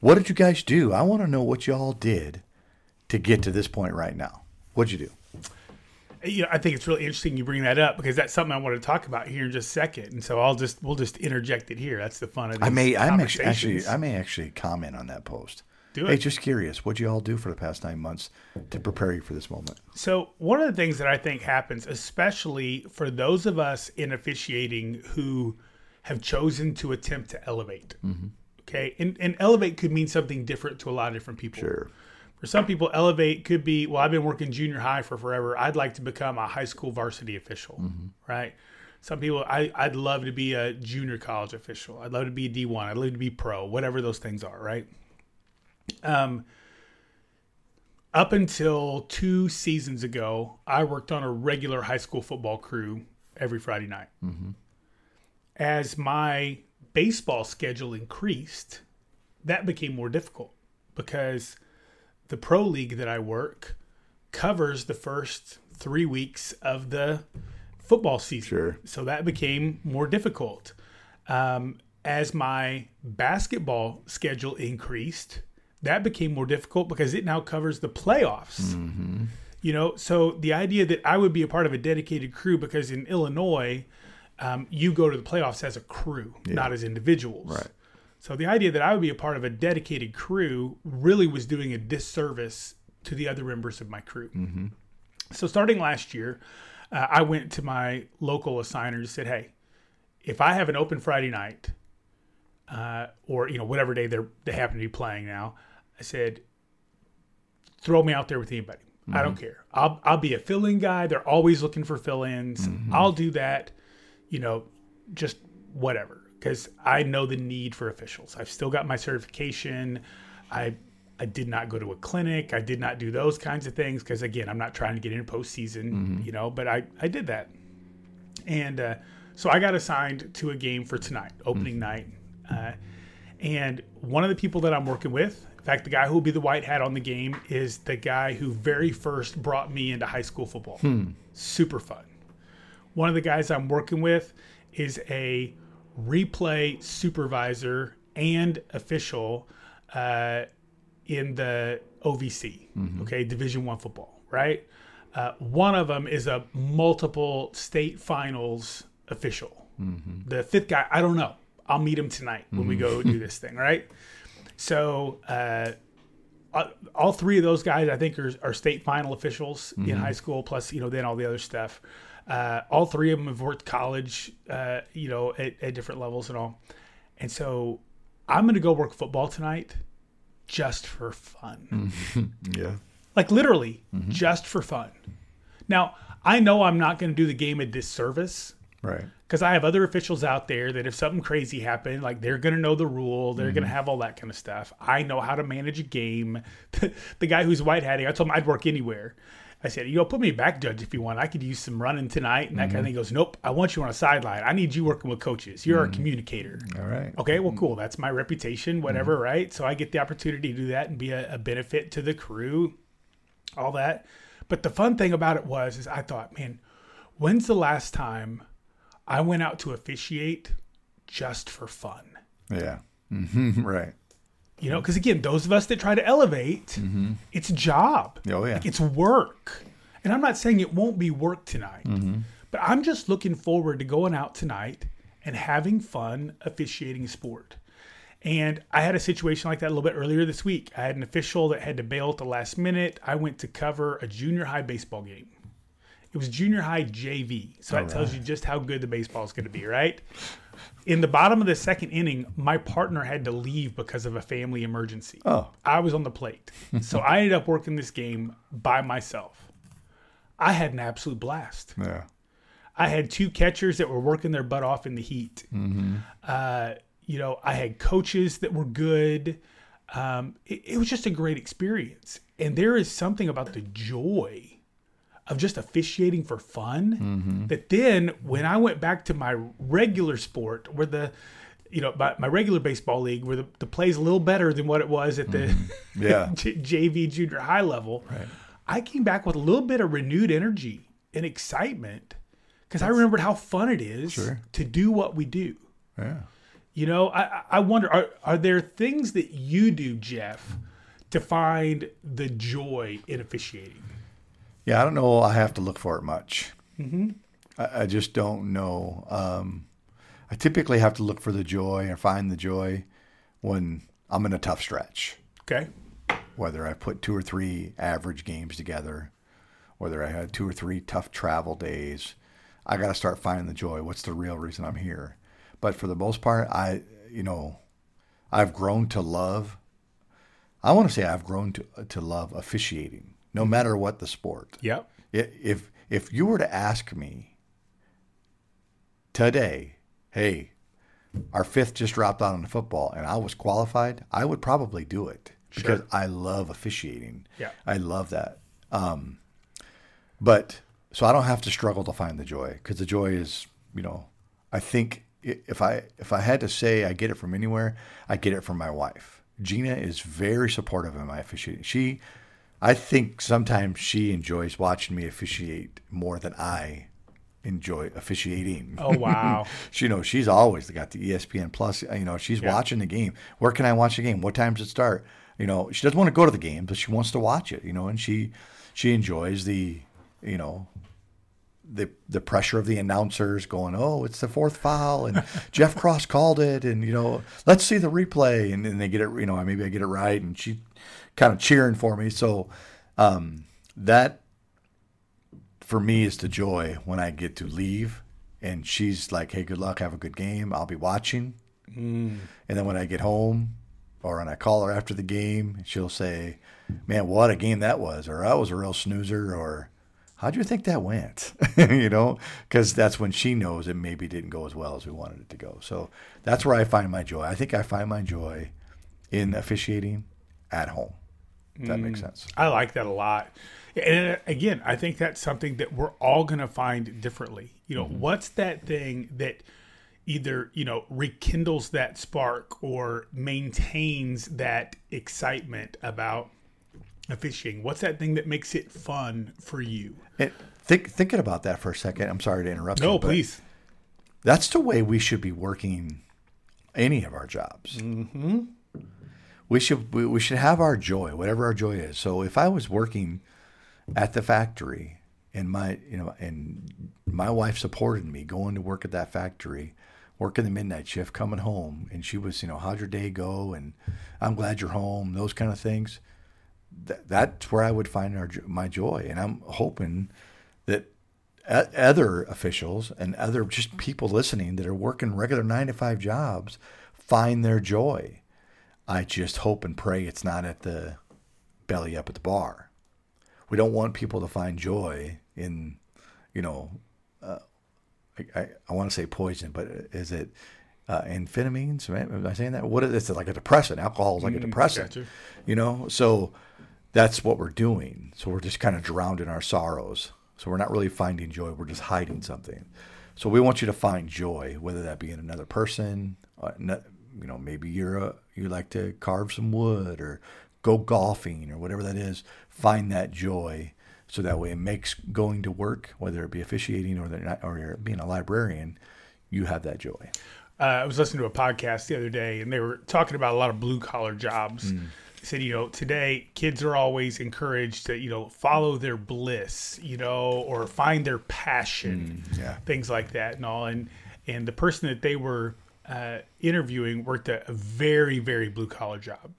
What did you guys do? I want to know what y'all did to get to this point right now. What'd you do? you know, I think it's really interesting you bring that up because that's something I want to talk about here in just a second. And so I'll just we'll just interject it here. That's the fun of I may, I'm actually, actually. I may actually comment on that post. Do it. Hey, just curious, what'd you all do for the past nine months to prepare you for this moment? So, one of the things that I think happens, especially for those of us in officiating who have chosen to attempt to elevate, Mm-hmm. Okay, and, and elevate could mean something different to a lot of different people. Sure. For some people, elevate could be, well, I've been working junior high for forever. I'd like to become a high school varsity official, right? Some people, I, I'd love to be a junior college official. I'd love to be a D1. I'd love to be pro, whatever those things are, right? Um, up until two seasons ago, I worked on a regular high school football crew every Friday night. As my baseball schedule increased, that became more difficult because the pro league that I work covers the first three weeks of the football season. Sure. So that became more difficult. Um, as my basketball schedule increased, that became more difficult because it now covers the playoffs. You know, so the idea that I would be a part of a dedicated crew because in Illinois, um, you go to the playoffs as a crew, not as individuals. Right. So the idea that I would be a part of a dedicated crew really was doing a disservice to the other members of my crew. So starting last year, uh, I went to my local assigner and said, "Hey, if I have an open Friday night, uh, or you know whatever day they're they happen to be playing now, I said, throw me out there with anybody. I don't care. I'll I'll be a fill-in guy. They're always looking for fill-ins. I'll do that. You know, just whatever because I know the need for officials. I've still got my certification. I I did not go to a clinic. I did not do those kinds of things because again, I'm not trying to get into postseason. You know, but I I did that, and uh, so I got assigned to a game for tonight, opening night. Uh, and one of the people that I'm working with, in fact, the guy who will be the white hat on the game is the guy who very first brought me into high school football. Super fun. One of the guys I'm working with is a replay supervisor and official uh, in the OVC, okay, Division One football, right? Uh, one of them is a multiple state finals official. The fifth guy, I don't know. I'll meet him tonight when we go do this thing, right? So uh, uh, all three of those guys, I think, are, are state final officials in high school. Plus, you know, then all the other stuff. Uh, all three of them have worked college, uh, you know, at, at different levels and all. And so, I'm going to go work football tonight, just for fun. <laughs> Yeah. Like literally, just for fun. Now, I know I'm not going to do the game a disservice Right. because I have other officials out there that if something crazy happened, like they're going to know the rule, they're going to have all that kind of stuff. I know how to manage a game. <laughs> the guy who's white hatting, I told him I'd work anywhere. I said, you know, put me back judge if you want. I could use some running tonight and that kind of thing. Goes, nope, I want you on a sideline. I need you working with coaches. You're a mm-hmm. communicator. All right. Okay, well, mm-hmm. cool. That's my reputation, whatever, mm-hmm. right? So I get the opportunity to do that and be a, a benefit to the crew, all that. But the fun thing about it was, is I thought, man, when's the last time I went out to officiate just for fun? Yeah. <laughs> Right. You know, because again, those of us that try to elevate, mm-hmm. it's a job. Oh, yeah. Like it's work. And I'm not saying it won't be work tonight, mm-hmm. but I'm just looking forward to going out tonight and having fun officiating sport. And I had a situation like that a little bit earlier this week. I had an official that had to bail at the last minute. I went to cover a junior high baseball game. It was junior high JV. So that tells you just how good the baseball is going to be, right? In the bottom of the second inning, my partner had to leave because of a family emergency. Oh. I was on the plate. <laughs> so I ended up working this game by myself. I had an absolute blast. Yeah. I had two catchers that were working their butt off in the heat. Uh, you know, I had coaches that were good. Um, it, it was just a great experience. And there is something about the joy of just officiating for fun mm-hmm. that then when I went back to my regular sport where the you know my, my regular baseball league where the, the play's a little better than what it was at the mm-hmm. Yeah. <laughs> J- JV junior high level I came back with a little bit of renewed energy and excitement because I remembered how fun it is Sure. to do what we do Yeah. you know, I, I- I wonder are, are there things that you do, Jeff, to find the joy in officiating? Yeah, I don't know. I have to look for it much. Mm-hmm. I, I just don't know. Um, I typically have to look for the joy or find the joy when I'm in a tough stretch. Okay. Whether I put two or three average games together, whether I had two or three tough travel days, I got to start finding the joy. What's the real reason I'm here? But for the most part, I, you know, I've grown to love. I want to say I've grown to to love officiating, no matter what the sport. Yep. If if you were to ask me today, hey, our fifth just dropped out on the football, and I was qualified, I would probably do it because I love officiating. Yeah. I love that. Um, but so I don't have to struggle to find the joy because the joy is, you know, I think if I if I had to say I get it from anywhere, I get it from my wife. Gina is very supportive of my officiating. She, I think sometimes she enjoys watching me officiate more than I enjoy officiating. Oh wow. <laughs> She, you know, she's always got the ESPN Plus. You know, she's watching the game. Where can I watch the game? What time does it start? You know, she doesn't want to go to the game, but she wants to watch it. You know, and she she enjoys the you know the the pressure of the announcers going, oh, it's the fourth foul, and <laughs> Jeff Cross called it, and you know, let's see the replay, and then they get it. You know, maybe I get it right, and she kind of cheering for me. So um, that for me is the joy when I get to leave and she's like, "Hey, good luck, have a good game. I'll be watching." And then when I get home, or when I call her after the game, she'll say, "Man, what a game that was!" or "I was a real snoozer," or "How'd you think that went?" <laughs> you know, because that's when she knows it maybe didn't go as well as we wanted it to go. So that's where I find my joy. I think I find my joy in officiating at home. That makes sense. I like that a lot. And uh, again, I think that's something that we're all going to find differently. You know, what's that thing that either, you know, rekindles that spark or maintains that excitement about officiating? What's that thing that makes it fun for you? And think thinking about that for a second. I'm sorry to interrupt you. No, but please. That's the way we should be working any of our jobs. Mm-hmm. We should we, we should have our joy, whatever our joy is. So if I was working at the factory and my you know and my wife supported me going to work at that factory, working the midnight shift, coming home, and she was you know how'd your day go and I'm glad you're home, those kind of things. th- that's where I would find our, my joy. And I'm hoping that other officials and other just people listening that are working regular nine to five jobs find their joy. I just hope and pray it's not at the belly up at the bar. We don't want people to find joy in, you know, uh, I, I, I want to say poison, but is it uh, amphetamines? Am I saying that? What is it? Like a depressant. Alcohol is like a mm, depressant. Gotcha. You know, so that's what we're doing. So we're just kind of drowned in our sorrows. So we're not really finding joy. We're just hiding something. So we want you to find joy, whether that be in another person. Uh, you know, maybe you're a, you like to carve some wood or go golfing or whatever that is. Find that joy, so that way it makes going to work, whether it be officiating or not, or being a librarian, you have that joy. Uh, I was listening to a podcast the other day, and they were talking about a lot of blue collar jobs. Mm said, you know, today kids are always encouraged to, you know, follow their bliss, you know, or find their passion, mm, yeah. things like that and all. And and the person that they were uh, interviewing worked a, a very very blue collar job,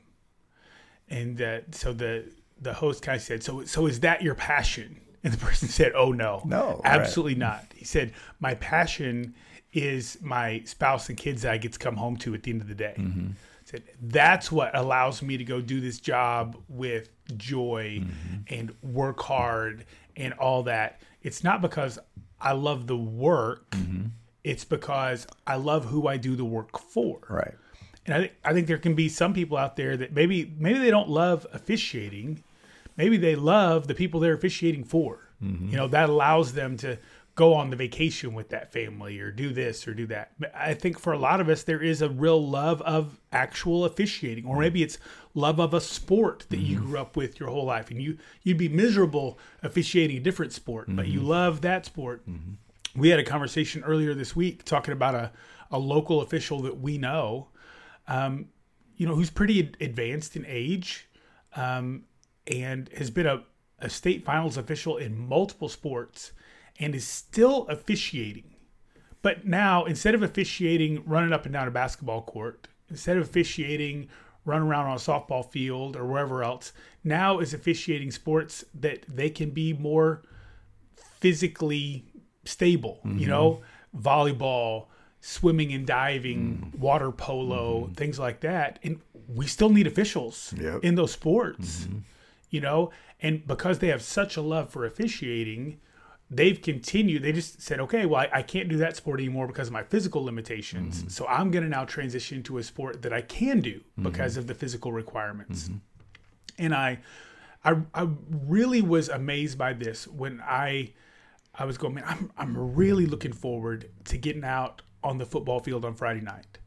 and so the the host kind of said, so so is that your passion? And the person <laughs> said, oh no, no, absolutely right. not. He said, my passion is my spouse and kids that I get to come home to at the end of the day. Mm-hmm said that's what allows me to go do this job with joy mm-hmm. and work hard and all that it's not because i love the work mm-hmm. It's because i love who i do the work for right and I, th- I think there can be some people out there that maybe maybe they don't love officiating maybe they love the people they're officiating for mm-hmm. you know that allows them to go on the vacation with that family or do this or do that. But I think for a lot of us, there is a real love of actual officiating, or maybe it's love of a sport that mm-hmm. you grew up with your whole life, and you you'd be miserable officiating a different sport, mm-hmm. but you mm-hmm. love that sport. Mm-hmm. We had a conversation earlier this week talking about a a local official that we know, um, you know, who's pretty advanced in age, um, and has been a a state finals official in multiple sports and is still officiating. But now, instead of officiating running up and down a basketball court, instead of officiating running around on a softball field or wherever else, now is officiating sports that they can be more physically stable. Mm-hmm. You know, volleyball, swimming and diving, mm. water polo, mm-hmm. things like that. And we still need officials yep. in those sports, mm-hmm. you know, and because they have such a love for officiating, they've continued. They just said, okay, well, I, I, can't do that sport anymore because of my physical limitations. Mm-hmm. So I'm going to now transition to a sport that I can do mm-hmm. because of the physical requirements. Mm-hmm. And I, I, I really was amazed by this when I, I was going, man, I'm, I'm really looking forward to getting out on the football field on Friday night.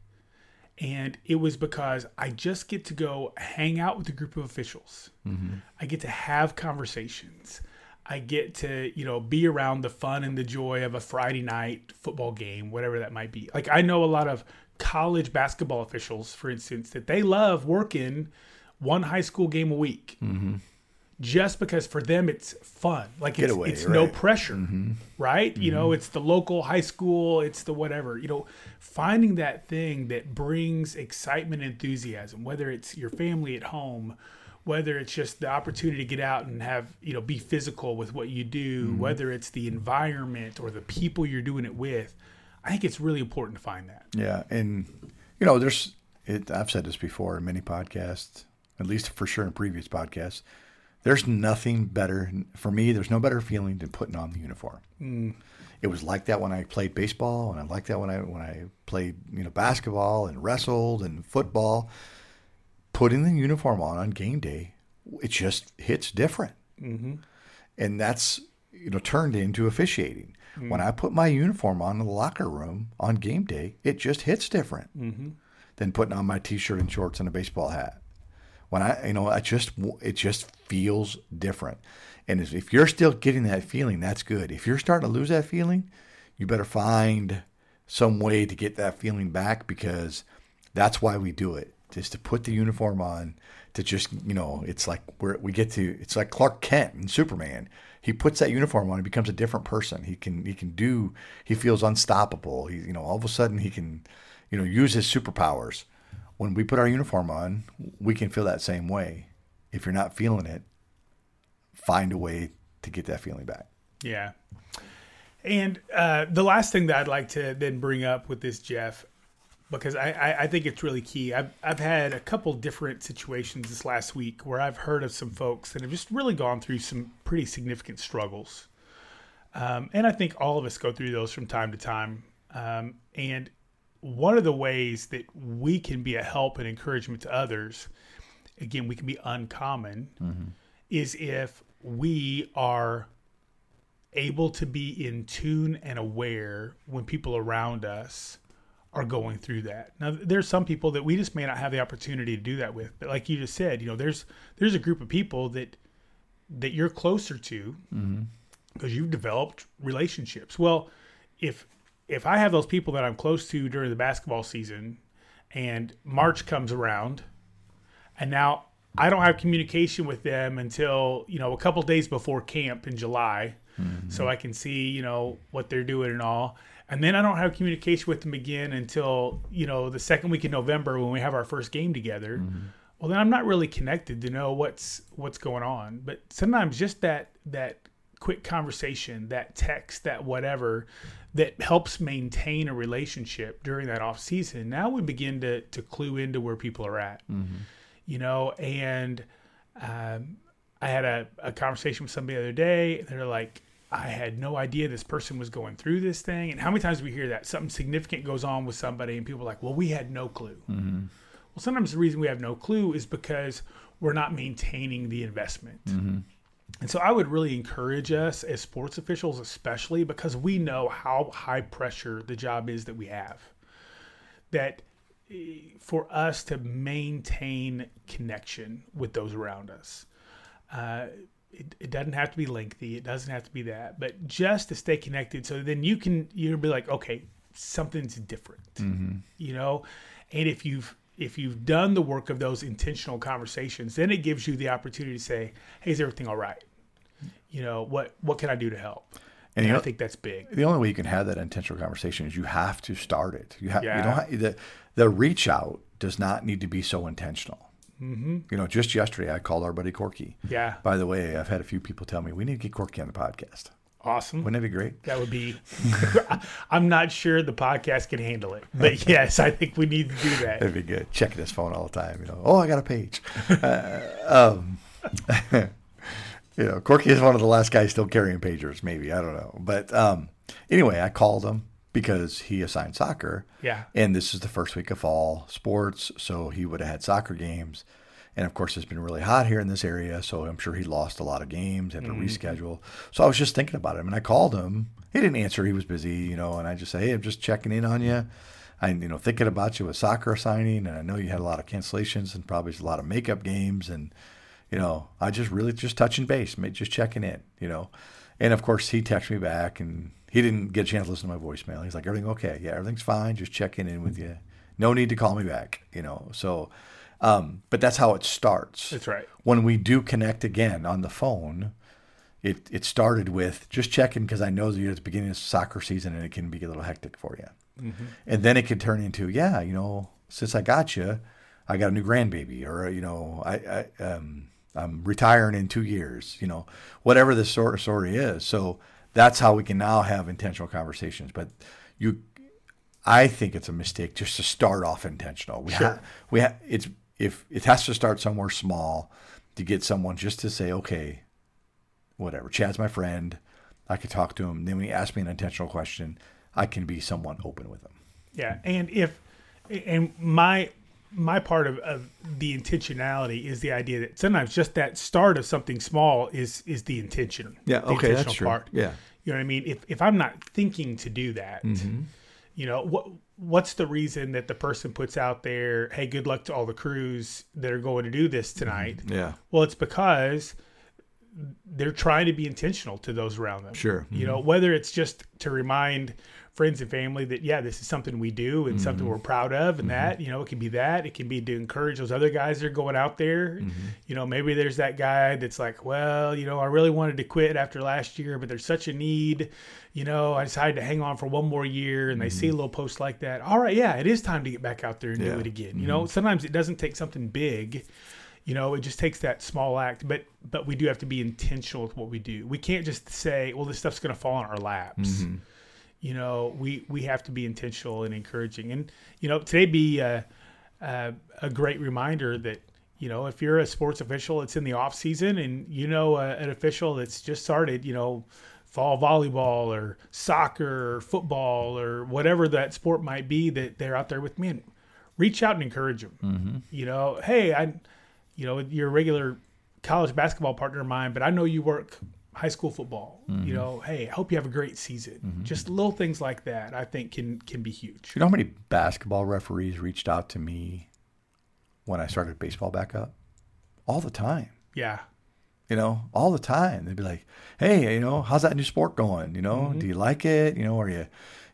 And it was because I just get to go hang out with a group of officials. Mm-hmm. I get to have conversations. I get to, you know, be around the fun and the joy of a Friday night football game, whatever that might be. Like I know a lot of college basketball officials, for instance, that they love working one high school game a week. Mm-hmm. Just because for them it's fun, like it's, away, it's right. no pressure, mm-hmm. right? Mm-hmm. You know, mm-hmm. it's the local high school, it's the whatever. You know, finding that thing that brings excitement, enthusiasm, whether it's your family at home, whether it's just the opportunity to get out and have you know be physical with what you do mm-hmm. whether it's the environment or the people you're doing it with i think it's really important to find that yeah and you know there's it, i've said this before in many podcasts at least for sure in previous podcasts there's nothing better for me there's no better feeling than putting on the uniform mm. it was like that when i played baseball and i like that when i when i played you know basketball and wrestled and football putting the uniform on on game day, it just hits different. Mm-hmm. And that's you know turned into officiating. Mm-hmm. When I put my uniform on in the locker room on game day, it just hits different mm-hmm. than putting on my t-shirt and shorts and a baseball hat. When I you know I just it just feels different. And if you're still getting that feeling, that's good. If you're starting to lose that feeling, you better find some way to get that feeling back because that's why we do it just to put the uniform on to just you know it's like where we get to it's like Clark Kent and Superman. He puts that uniform on, he becomes a different person. He can he can do he feels unstoppable. He you know all of a sudden he can you know use his superpowers. When we put our uniform on, we can feel that same way. if you're not feeling it, find a way to get that feeling back. Yeah. And uh, the last thing that I'd like to then bring up with this, Jeff, because I, I, I think it's really key. I've, I've had a couple different situations this last week where I've heard of some folks that have just really gone through some pretty significant struggles. Um, and I think all of us go through those from time to time. Um, and one of the ways that we can be a help and encouragement to others, again, we can be uncommon, mm-hmm. is if we are able to be in tune and aware when people around us are going through that. Now there's some people that we just may not have the opportunity to do that with. But like you just said, you know, there's there's a group of people that that you're closer to mm-hmm. because you've developed relationships. Well, if if I have those people that I'm close to during the basketball season and March comes around and now I don't have communication with them until, you know, a couple days before camp in July mm-hmm. so I can see, you know, what they're doing and all. And then I don't have communication with them again until, you know, the second week in November when we have our first game together. Mm-hmm. Well, then I'm not really connected to know what's what's going on. But sometimes just that that quick conversation, that text, that whatever that helps maintain a relationship during that off season. Now we begin to to clue into where people are at. Mm-hmm. You know, and um, I had a, a conversation with somebody the other day, and they're like, I had no idea this person was going through this thing. And how many times we hear that something significant goes on with somebody, and people are like, well, we had no clue. Mm-hmm. Well, sometimes the reason we have no clue is because we're not maintaining the investment. Mm-hmm. And so I would really encourage us as sports officials, especially because we know how high pressure the job is that we have, that eh, for us to maintain connection with those around us uh, it, it, doesn't have to be lengthy. It doesn't have to be that, but just to stay connected. So then you can you'll be like, okay, something's different, mm-hmm. you know. And if you've if you've done the work of those intentional conversations, then it gives you the opportunity to say, hey, is everything all right? You know, what what can I do to help? And, and I know, think that's big. The only way you can have that intentional conversation is you have to start it. You have yeah. you don't have, the the reach out does not need to be so intentional. Mm-hmm. You know, just yesterday I called our buddy Corky. Yeah. By the way, I've had a few people tell me we need to get Corky on the podcast. Awesome. Wouldn't it be great? That would be. <laughs> <laughs> I'm not sure the podcast can handle it, but yes, I think we need to do that. That'd be good. Checking his phone all the time. You know, oh, I got a page. <laughs> uh, um, you know, Corky is one of the last guys still carrying pagers. Maybe I don't know, but um, anyway, I called him because he assigned soccer. Yeah. And this is the first week of fall sports, so he would have had soccer games. And of course, it's been really hot here in this area, so I'm sure he lost a lot of games, had to mm-hmm. reschedule. So I was just thinking about him, and I called him. He didn't answer; he was busy, you know. And I just say, "Hey, I'm just checking in on you. I'm, you know, thinking about you with soccer signing, and I know you had a lot of cancellations and probably a lot of makeup games, and you know, I just really just touching base, just checking in, you know." And of course, he texted me back, and he didn't get a chance to listen to my voicemail. He's like, everything okay? Yeah, everything's fine. Just checking in with you. No need to call me back, you know. So, um, but that's how it starts. That's right. When we do connect again on the phone, it it started with just checking because I know that you're at the beginning of soccer season and it can be a little hectic for you. Mm-hmm. And then it could turn into, yeah, you know, since I got you, I got a new grandbaby, or you know, I, I um, I'm retiring in two years, you know, whatever the story is. So that's how we can now have intentional conversations. But you, I think it's a mistake just to start off intentional. We sure. have, we have, it's, if it has to start somewhere small to get someone just to say, okay, whatever, Chad's my friend. I could talk to him. Then when he asks me an intentional question, I can be somewhat open with him. Yeah. And if, and my, my part of, of the intentionality is the idea that sometimes just that start of something small is is the intention. Yeah, the okay, that's true. Part. Yeah, you know what I mean. If if I'm not thinking to do that, mm-hmm. you know what what's the reason that the person puts out there, "Hey, good luck to all the crews that are going to do this tonight." Mm-hmm. Yeah. Well, it's because they're trying to be intentional to those around them. Sure. Mm-hmm. You know, whether it's just to remind friends and family that yeah this is something we do and mm-hmm. something we're proud of and mm-hmm. that you know it can be that it can be to encourage those other guys that are going out there mm-hmm. you know maybe there's that guy that's like well you know i really wanted to quit after last year but there's such a need you know i decided to hang on for one more year and they see a mm-hmm. little post like that all right yeah it is time to get back out there and yeah. do it again you know mm-hmm. sometimes it doesn't take something big you know, it just takes that small act, but but we do have to be intentional with what we do. We can't just say, well, this stuff's going to fall on our laps. Mm-hmm. You know, we we have to be intentional and encouraging. And you know, today be a, a, a great reminder that you know if you're a sports official, it's in the off season, and you know uh, an official that's just started, you know, fall volleyball or soccer or football or whatever that sport might be that they're out there with me and reach out and encourage them. Mm-hmm. You know, hey, I, you know, you're a regular college basketball partner of mine, but I know you work high school football. Mm-hmm. You know, hey, I hope you have a great season. Just little things like that, I think can can be huge. You know how many basketball referees reached out to me when I started baseball back up? All the time. Yeah, You know, all the time. They'd be like, "Hey, you know, how's that new sport going? You know, do you like it? You know, are you,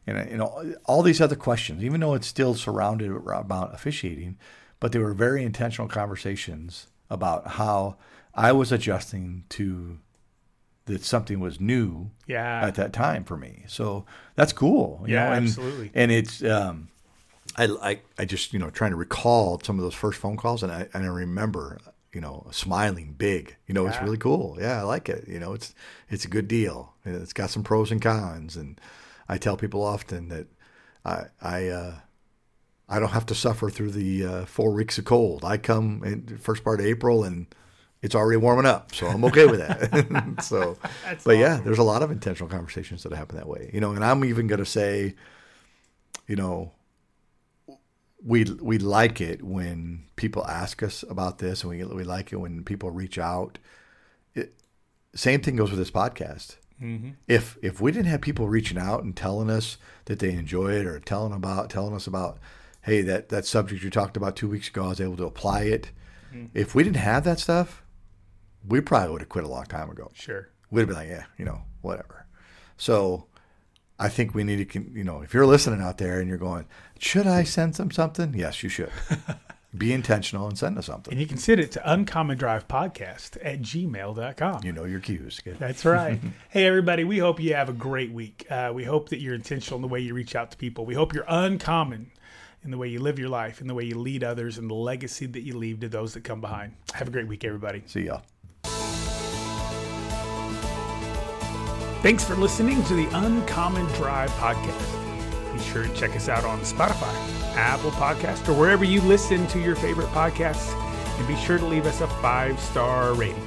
you know, you know, all these other questions. Even though it's still surrounded about officiating, but they were very intentional conversations about how I was adjusting to that something was new yeah, at that time for me. So that's cool. you Yeah, know, and, absolutely. And it's um, I, I I just you know trying to recall some of those first phone calls, and I and I remember you know smiling big. You know, it's really cool. Yeah, I like it. You know, it's it's a good deal. It's got some pros and cons, and I tell people often that I I. Uh, I don't have to suffer through the uh, four weeks of cold. I come in first part of April and it's already warming up, so I'm okay with that. <laughs> <laughs> so, That's but yeah, there's a lot of intentional conversations that happen that way, you know. And I'm even going to say, you know, we we like it when people ask us about this, and we we like it when people reach out. It, same thing goes with this podcast. Mm-hmm. If if we didn't have people reaching out and telling us that they enjoy it, or telling about telling us about, hey, that that subject you talked about two weeks ago, I was able to apply it. Mm. If we didn't have that stuff, we probably would have quit a long time ago sure. we'd have been like, yeah, you know, whatever. So I think we need to, you know, if you're listening out there and you're going, should I send them something? Yes, you should. <laughs> Be intentional and send us something. And you can send it to uncommon drive podcast at gmail.com. You know your cues. Good. That's right. <laughs> hey, everybody, we hope you have a great week. Uh, we hope that you're intentional in the way you reach out to people. We hope you're uncommon in the way you live your life, in the way you lead others, and the legacy that you leave to those that come behind. Have a great week, everybody. See y'all. Thanks for listening to the Uncommon Drive podcast. Be sure to check us out on Spotify, Apple Podcast, or wherever you listen to your favorite podcasts. And be sure to leave us a five star rating.